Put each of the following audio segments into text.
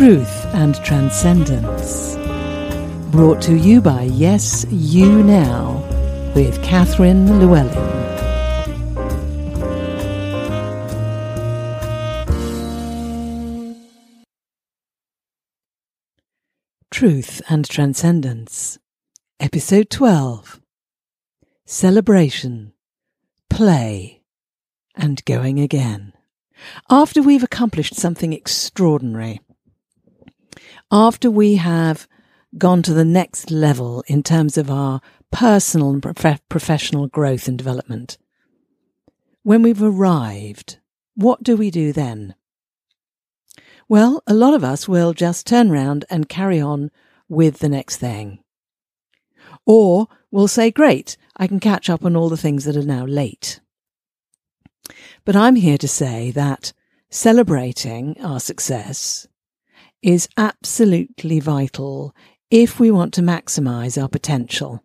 Truth and Transcendence. Brought to you by Yes You Now with Catherine Llewellyn. Truth and Transcendence, Episode 12 Celebration, Play, and Going Again. After we've accomplished something extraordinary, after we have gone to the next level in terms of our personal and prof- professional growth and development, when we've arrived, what do we do then? Well, a lot of us will just turn around and carry on with the next thing. Or we'll say, great, I can catch up on all the things that are now late. But I'm here to say that celebrating our success is absolutely vital if we want to maximize our potential,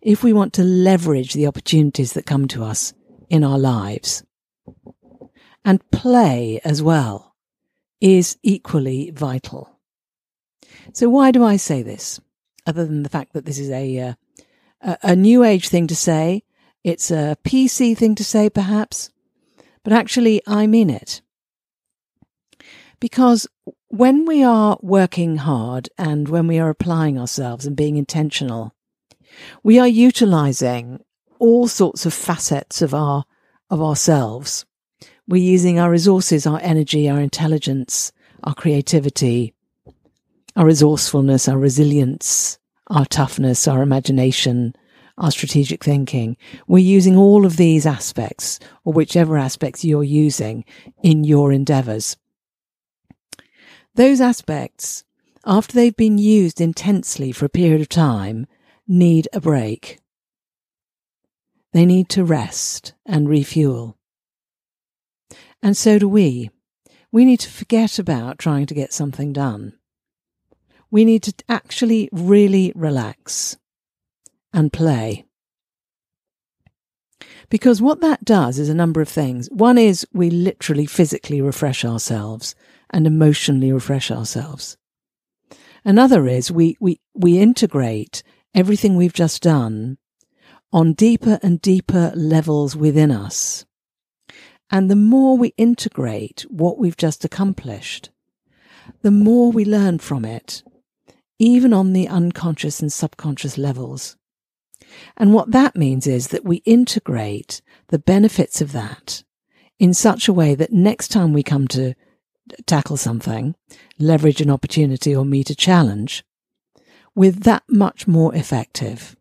if we want to leverage the opportunities that come to us in our lives. And play as well is equally vital. So why do I say this? Other than the fact that this is a, uh, a, new age thing to say, it's a PC thing to say perhaps, but actually I mean it. Because when we are working hard and when we are applying ourselves and being intentional, we are utilizing all sorts of facets of our, of ourselves. We're using our resources, our energy, our intelligence, our creativity, our resourcefulness, our resilience, our toughness, our imagination, our strategic thinking. We're using all of these aspects or whichever aspects you're using in your endeavors. Those aspects, after they've been used intensely for a period of time, need a break. They need to rest and refuel. And so do we. We need to forget about trying to get something done. We need to actually really relax and play. Because what that does is a number of things. One is we literally physically refresh ourselves and emotionally refresh ourselves. Another is we, we, we integrate everything we've just done on deeper and deeper levels within us. And the more we integrate what we've just accomplished, the more we learn from it, even on the unconscious and subconscious levels. And what that means is that we integrate the benefits of that in such a way that next time we come to tackle something, leverage an opportunity or meet a challenge, with that much more effective.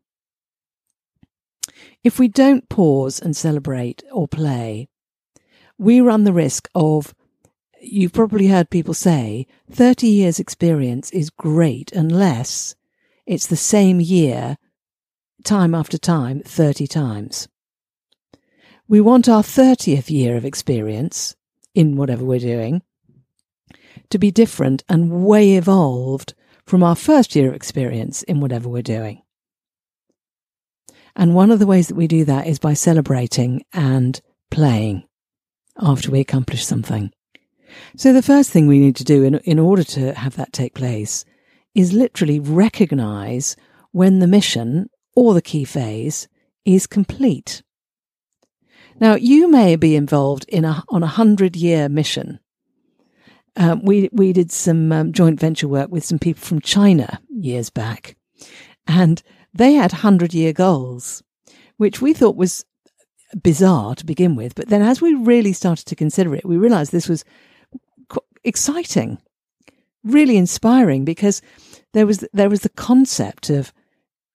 If we don't pause and celebrate or play, we run the risk of, you've probably heard people say, 30 years experience is great unless it's the same year, time after time, 30 times. We want our 30th year of experience in whatever we're doing to be different and way evolved from our first year experience in whatever we're doing. And one of the ways that we do that is by celebrating and playing after we accomplish something. So the first thing we need to do in, in order to have that take place is literally recognize when the mission or the key phase is complete. Now, you may be involved in a, on a hundred year mission um, we we did some um, joint venture work with some people from China years back, and they had hundred year goals, which we thought was bizarre to begin with. But then, as we really started to consider it, we realized this was exciting, really inspiring, because there was there was the concept of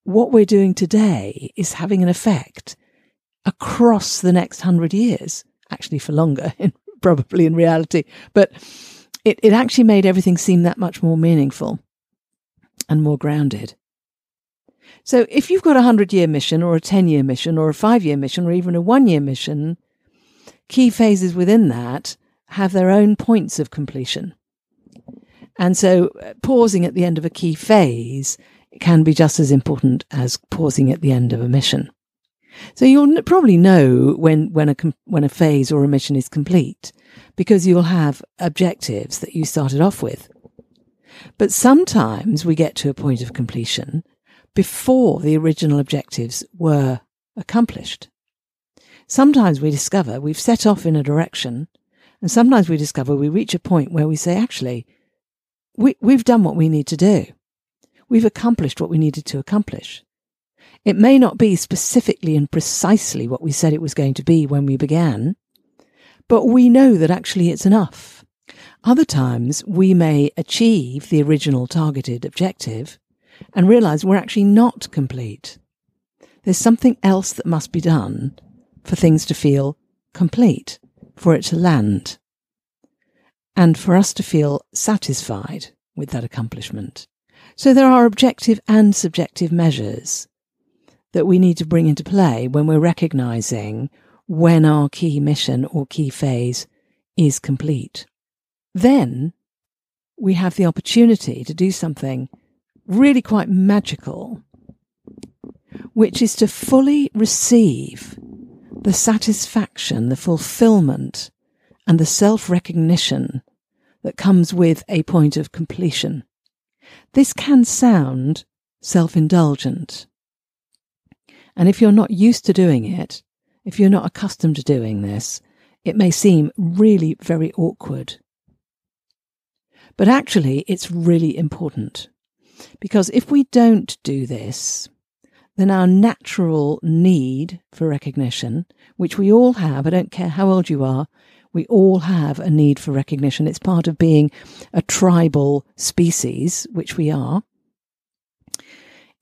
what we're doing today is having an effect across the next hundred years, actually for longer, probably in reality, but it, it actually made everything seem that much more meaningful and more grounded. So if you've got a hundred year mission or a 10 year mission or a five year mission or even a one year mission, key phases within that have their own points of completion. And so uh, pausing at the end of a key phase can be just as important as pausing at the end of a mission. So you'll probably know when, when a, when a phase or a mission is complete because you'll have objectives that you started off with. But sometimes we get to a point of completion before the original objectives were accomplished. Sometimes we discover we've set off in a direction, and sometimes we discover we reach a point where we say, actually, we, we've done what we need to do. We've accomplished what we needed to accomplish. It may not be specifically and precisely what we said it was going to be when we began, but we know that actually it's enough. Other times we may achieve the original targeted objective and realize we're actually not complete. There's something else that must be done for things to feel complete, for it to land, and for us to feel satisfied with that accomplishment. So there are objective and subjective measures that we need to bring into play when we're recognizing when our key mission or key phase is complete. Then we have the opportunity to do something really quite magical, which is to fully receive the satisfaction, the fulfillment, and the self recognition that comes with a point of completion. This can sound self indulgent. And if you're not used to doing it, if you're not accustomed to doing this, it may seem really very awkward. But actually, it's really important. Because if we don't do this, then our natural need for recognition, which we all have, I don't care how old you are, we all have a need for recognition. It's part of being a tribal species, which we are.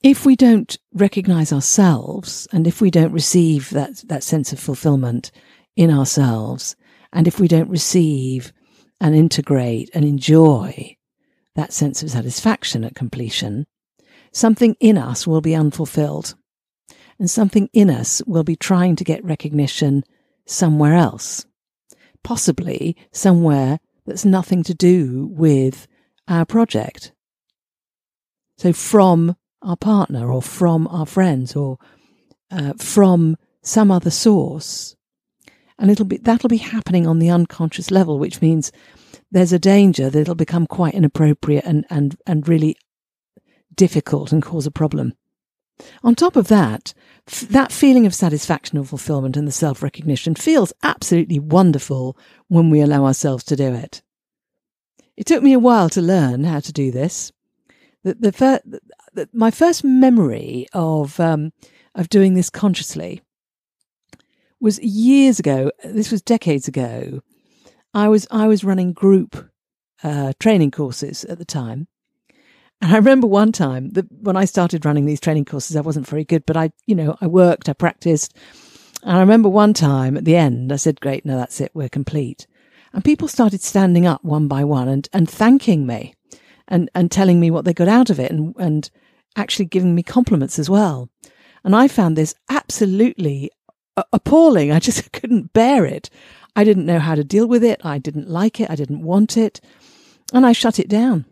If we don't recognize ourselves and if we don't receive that, that sense of fulfillment in ourselves, and if we don't receive and integrate and enjoy that sense of satisfaction at completion, something in us will be unfulfilled. And something in us will be trying to get recognition somewhere else possibly somewhere that's nothing to do with our project. So from our partner or from our friends or uh, from some other source. And it'll be, that'll be happening on the unconscious level, which means there's a danger that it'll become quite inappropriate and, and, and really difficult and cause a problem. On top of that, f- that feeling of satisfaction and fulfillment and the self recognition feels absolutely wonderful when we allow ourselves to do it. It took me a while to learn how to do this. The, the, fir- my first memory of um, of doing this consciously was years ago. This was decades ago. I was I was running group uh, training courses at the time, and I remember one time that when I started running these training courses, I wasn't very good, but I, you know, I worked, I practiced. And I remember one time at the end, I said, great, no, that's it, we're complete. And people started standing up one by one and, and thanking me and, and telling me what they got out of it and, and actually giving me compliments as well. And I found this absolutely appalling. I just couldn't bear it. I didn't know how to deal with it. I didn't like it. I didn't want it. And I shut it down.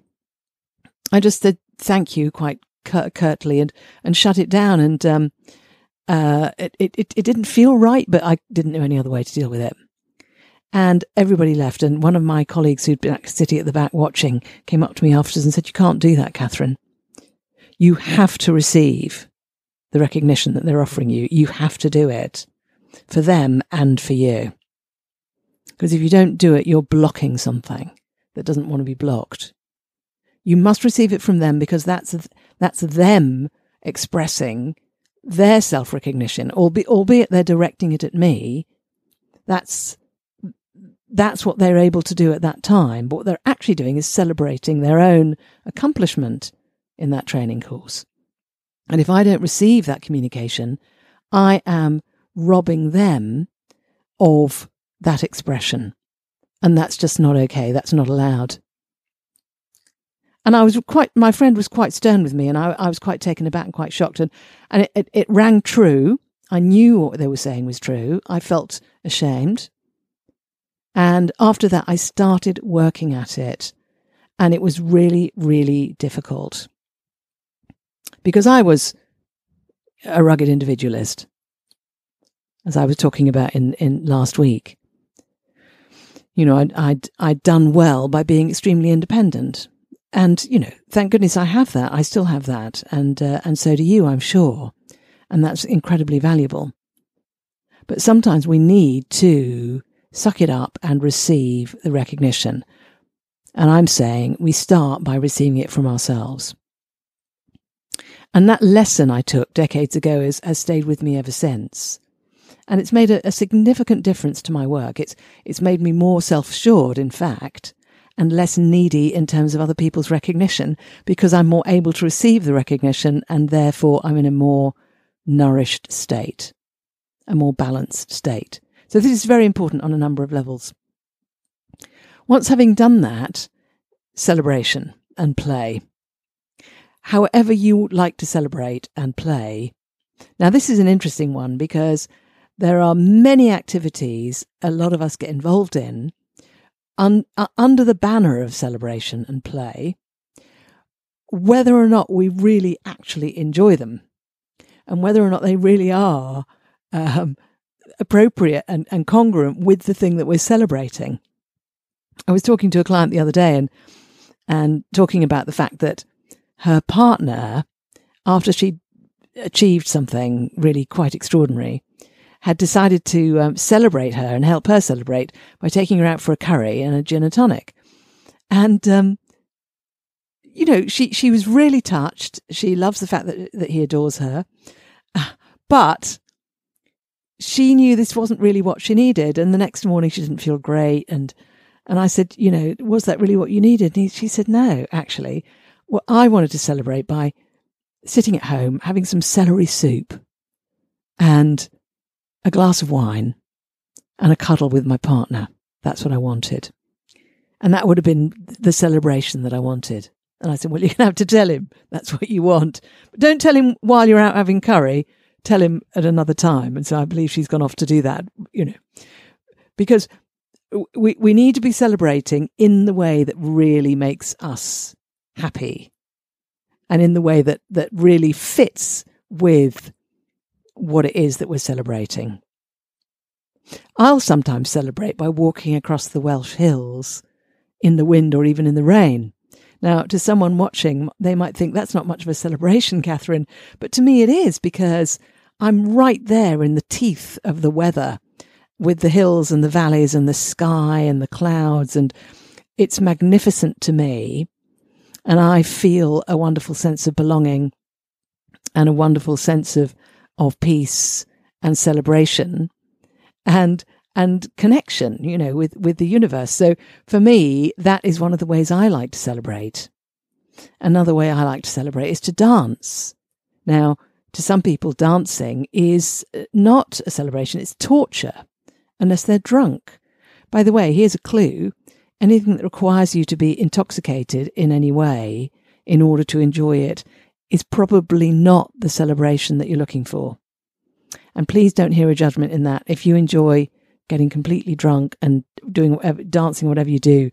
I just said thank you quite curt- curtly and, and shut it down. And, um, uh, it, it, it didn't feel right, but I didn't know any other way to deal with it. And everybody left. And one of my colleagues who'd been sitting at the back watching came up to me afterwards and said, you can't do that, Catherine. You have to receive the recognition that they're offering you. You have to do it for them and for you. Because if you don't do it, you're blocking something that doesn't want to be blocked. You must receive it from them because that's, that's them expressing their self recognition, albeit, albeit they're directing it at me. That's, that's what they're able to do at that time. But what they're actually doing is celebrating their own accomplishment in that training course. And if I don't receive that communication, I am robbing them of that expression. And that's just not okay. That's not allowed. And I was quite, my friend was quite stern with me and I, I was quite taken aback and quite shocked. And, and it, it, it rang true. I knew what they were saying was true. I felt ashamed. And after that, I started working at it. And it was really, really difficult because I was a rugged individualist, as I was talking about in, in last week. You know, I'd, I'd, I'd done well by being extremely independent and you know, thank goodness I have that. I still have that, and uh, and so do you, I'm sure, and that's incredibly valuable. But sometimes we need to suck it up and receive the recognition. And I'm saying we start by receiving it from ourselves. And that lesson I took decades ago has, has stayed with me ever since. And it's made a, a significant difference to my work. It's, it's made me more self assured, in fact, and less needy in terms of other people's recognition because I'm more able to receive the recognition and therefore I'm in a more nourished state, a more balanced state. So this is very important on a number of levels. Once having done that, celebration and play. However you like to celebrate and play. Now this is an interesting one because there are many activities a lot of us get involved in un- uh, under the banner of celebration and play, whether or not we really actually enjoy them and whether or not they really are um, appropriate and, and congruent with the thing that we're celebrating. I was talking to a client the other day and and talking about the fact that her partner, after she achieved something really quite extraordinary, had decided to um, celebrate her and help her celebrate by taking her out for a curry and a gin and tonic. And, um, you know, she, she was really touched. She loves the fact that, that he adores her. But she knew this wasn't really what she needed. And the next morning she didn't feel great. And, and I said, you know, was that really what you needed? And he, she said, no, actually. Well, I wanted to celebrate by sitting at home, having some celery soup and a glass of wine and a cuddle with my partner. That's what I wanted. And that would have been the celebration that I wanted. And I said, well, you're going to have to tell him that's what you want. But don't tell him while you're out having curry. Tell him at another time. And so I believe she's gone off to do that, you know, because we, we need to be celebrating in the way that really makes us happy and in the way that, that really fits with what it is that we're celebrating. I'll sometimes celebrate by walking across the Welsh hills in the wind or even in the rain. Now, to someone watching, they might think that's not much of a celebration, Catherine, but to me it is because I'm right there in the teeth of the weather with the hills and the valleys and the sky and the clouds, and it's magnificent to me. And I feel a wonderful sense of belonging and a wonderful sense of of peace and celebration and and connection, you know, with, with the universe. So for me, that is one of the ways I like to celebrate. Another way I like to celebrate is to dance. Now, to some people, dancing is uh, not a celebration, it's torture, unless they're drunk. By the way, here's a clue anything that requires you to be intoxicated in any way in order to enjoy it is probably not the celebration that you're looking for. And please don't hear a judgment in that. If you enjoy getting completely drunk and doing whatever, dancing, whatever you do,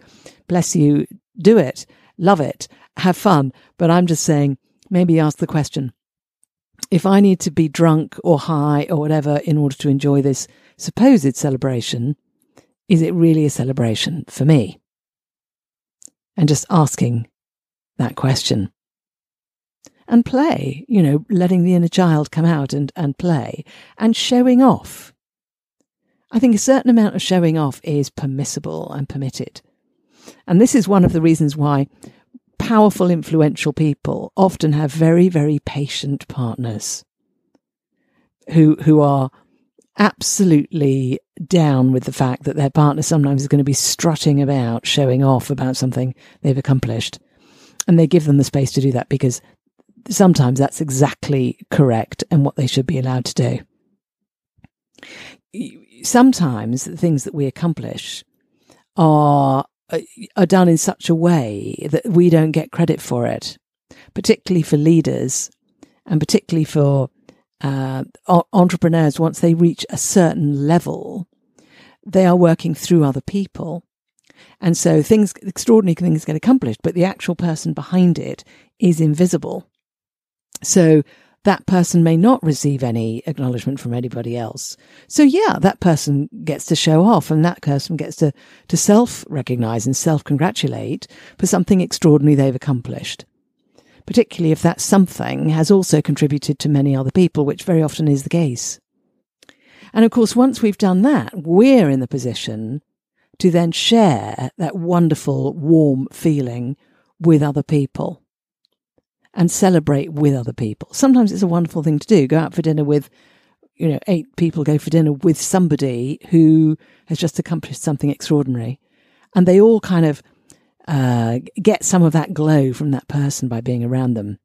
bless you, do it, love it, have fun. But I'm just saying, maybe ask the question if I need to be drunk or high or whatever in order to enjoy this supposed celebration, is it really a celebration for me? And just asking that question and play, you know, letting the inner child come out and, and play and showing off. I think a certain amount of showing off is permissible and permitted. And this is one of the reasons why powerful, influential people often have very, very patient partners who, who are absolutely down with the fact that their partner sometimes is going to be strutting about, showing off about something they've accomplished. And they give them the space to do that because sometimes that's exactly correct and what they should be allowed to do. Sometimes the things that we accomplish are are done in such a way that we don't get credit for it, particularly for leaders and particularly for uh, entrepreneurs. Once they reach a certain level, they are working through other people. And so things, extraordinary things get accomplished, but the actual person behind it is invisible. So that person may not receive any acknowledgement from anybody else. So yeah, that person gets to show off and that person gets to, to self recognize and self congratulate for something extraordinary they've accomplished. Particularly if that something has also contributed to many other people, which very often is the case. And of course, once we've done that, we're in the position to then share that wonderful, warm feeling with other people and celebrate with other people. Sometimes it's a wonderful thing to do. Go out for dinner with, you know, eight people go for dinner with somebody who has just accomplished something extraordinary. And they all kind of uh, get some of that glow from that person by being around them.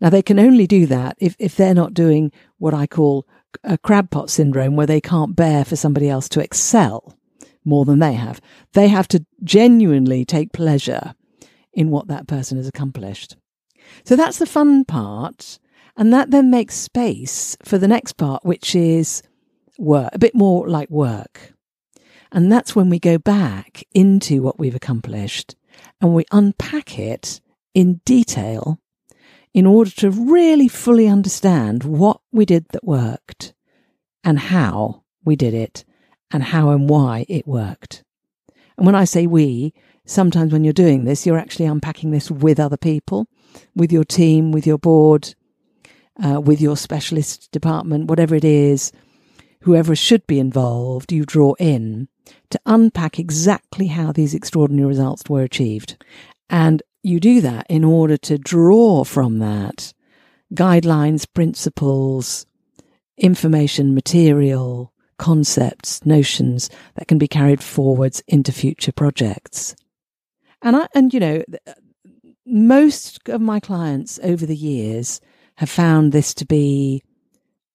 Now, they can only do that if, if they're not doing what I call a crab pot syndrome, where they can't bear for somebody else to excel more than they have. They have to genuinely take pleasure in what that person has accomplished. So that's the fun part. And that then makes space for the next part, which is work, a bit more like work. And that's when we go back into what we've accomplished and we unpack it in detail in order to really fully understand what we did that worked and how we did it and how and why it worked. And when I say we, sometimes when you're doing this, you're actually unpacking this with other people, with your team, with your board, uh, with your specialist department, whatever it is, whoever should be involved, you draw in to unpack exactly how these extraordinary results were achieved. And you do that in order to draw from that guidelines, principles, information, material, concepts, notions that can be carried forwards into future projects. And I, and you know, most of my clients over the years have found this to be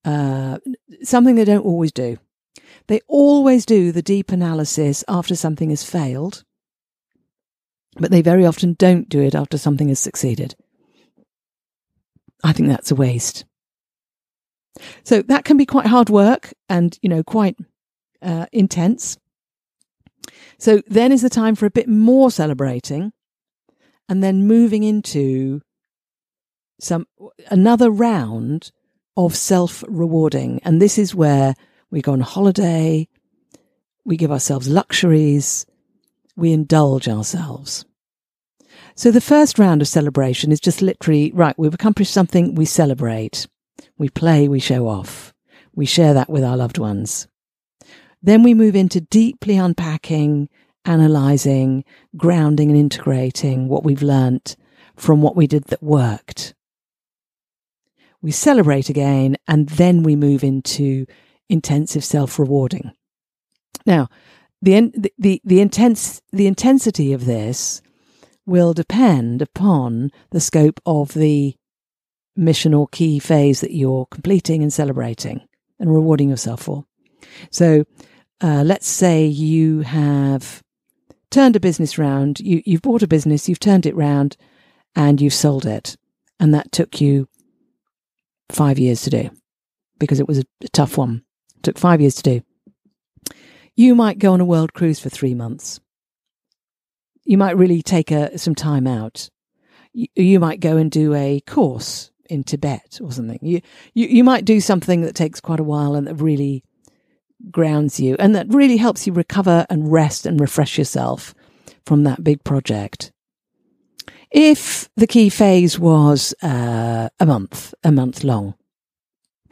uh, something they don't always do. They always do the deep analysis after something has failed, but they very often don't do it after something has succeeded. I think that's a waste. So that can be quite hard work and, you know, quite uh, intense. So then is the time for a bit more celebrating and then moving into some another round of self rewarding. And this is where we go on holiday, we give ourselves luxuries, we indulge ourselves. So the first round of celebration is just literally, right, we've accomplished something, we celebrate. We play, we show off. We share that with our loved ones. Then we move into deeply unpacking, analyzing, grounding and integrating what we've learnt from what we did that worked. We celebrate again and then we move into intensive self-rewarding. Now, the, the, the, intense, the intensity of this will depend upon the scope of the mission or key phase that you're completing and celebrating and rewarding yourself for. So, uh, let's say you have turned a business round, you, you've bought a business, you've turned it round, and you've sold it. And that took you five years to do because it was a, tough one. It took five years to do. You might go on a world cruise for three months. You might really take a, some time out. You, you might go and do a course in Tibet or something. You, you you might do something that takes quite a while and that really grounds you and that really helps you recover and rest and refresh yourself from that big project. If the key phase was uh, a month, a month long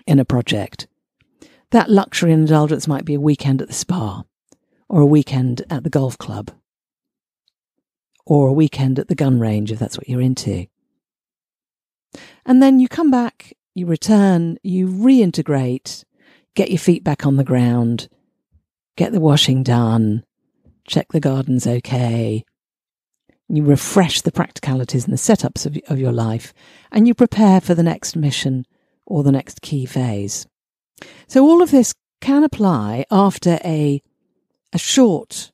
in a project, that luxury and indulgence might be a weekend at the spa or a weekend at the golf club or a weekend at the gun range if that's what you're into. And then you come back, you return, you reintegrate, get your feet back on the ground, get the washing done, check the garden's okay. You refresh the practicalities and the setups of, of your life, and you prepare for the next mission or the next key phase. So all of this can apply after a, a short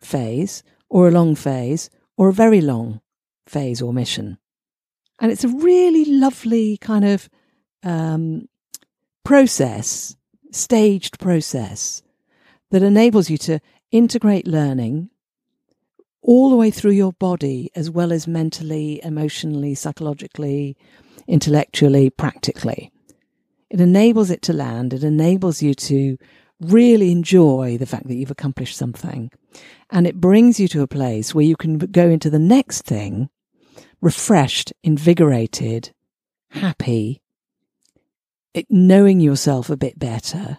phase or a long phase or a very long phase or mission. And it's a really lovely kind of um, process, staged process that enables you to integrate learning all the way through your body, as well as mentally, emotionally, psychologically, intellectually, practically. It enables it to land. It enables you to really enjoy the fact that you've accomplished something. And it brings you to a place where you can go into the next thing refreshed, invigorated, happy, knowing yourself a bit better,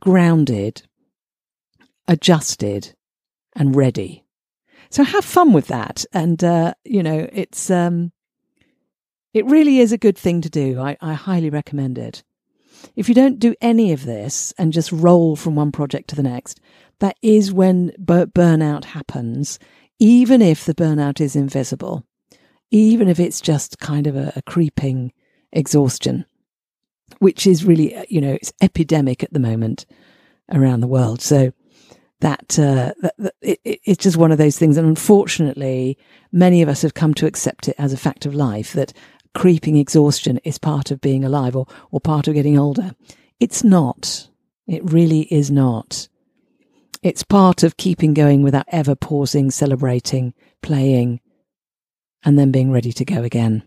grounded, adjusted, and ready. So have fun with that. And, uh, you know, it's, um, it really is a good thing to do. I, I highly recommend it. If you don't do any of this and just roll from one project to the next, that is when burnout happens, even if the burnout is invisible, even if it's just kind of a, a creeping exhaustion, which is really, uh, you know, it's epidemic at the moment around the world. So that, uh, that, that it, it's just one of those things. And unfortunately, many of us have come to accept it as a fact of life that creeping exhaustion is part of being alive or, or part of getting older. It's not. It really is not. It's part of keeping going without ever pausing, celebrating, playing, and then being ready to go again.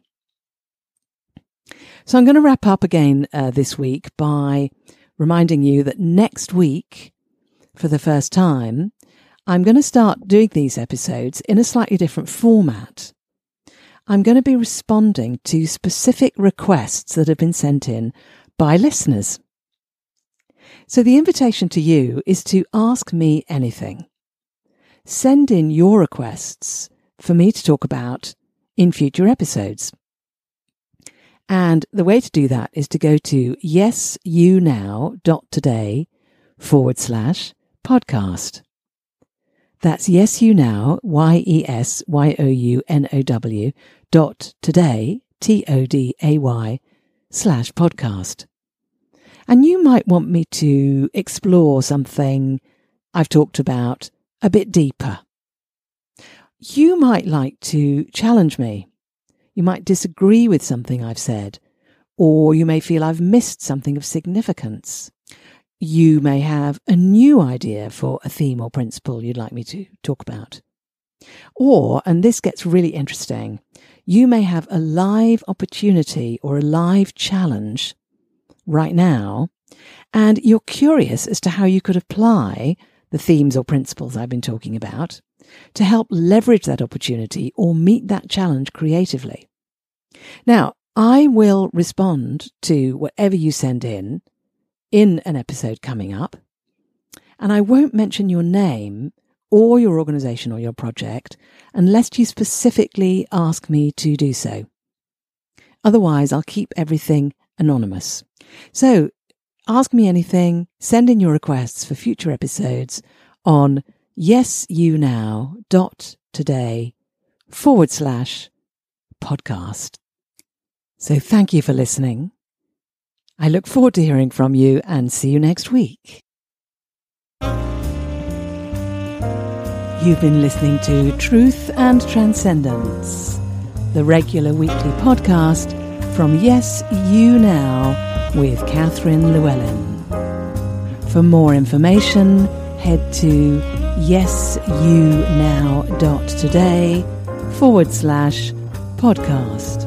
So I'm going to wrap up again uh, this week by reminding you that next week, for the first time, I'm going to start doing these episodes in a slightly different format. I'm going to be responding to specific requests that have been sent in by listeners. So the invitation to you is to ask me anything. Send in your requests for me to talk about in future episodes. And the way to do that is to go to yesyounow.today forward slash podcast. That's yes you now, Y E S Y O U N O W dot today, T O D A Y slash podcast. And you might want me to explore something I've talked about a bit deeper. You might like to challenge me. You might disagree with something I've said, or you may feel I've missed something of significance. You may have a new idea for a theme or principle you'd like me to talk about. Or, and this gets really interesting, you may have a live opportunity or a live challenge right now, and you're curious as to how you could apply the themes or principles I've been talking about to help leverage that opportunity or meet that challenge creatively. Now, I will respond to whatever you send in in an episode coming up. And I won't mention your name or your organization or your project unless you specifically ask me to do so. Otherwise, I'll keep everything anonymous. So ask me anything, send in your requests for future episodes on yesyounow.today forward slash podcast. So thank you for listening. I look forward to hearing from you and see you next week. You've been listening to Truth and Transcendence, the regular weekly podcast from Yes You Now with Catherine Llewellyn. For more information, head to yesyounow.today forward slash podcast.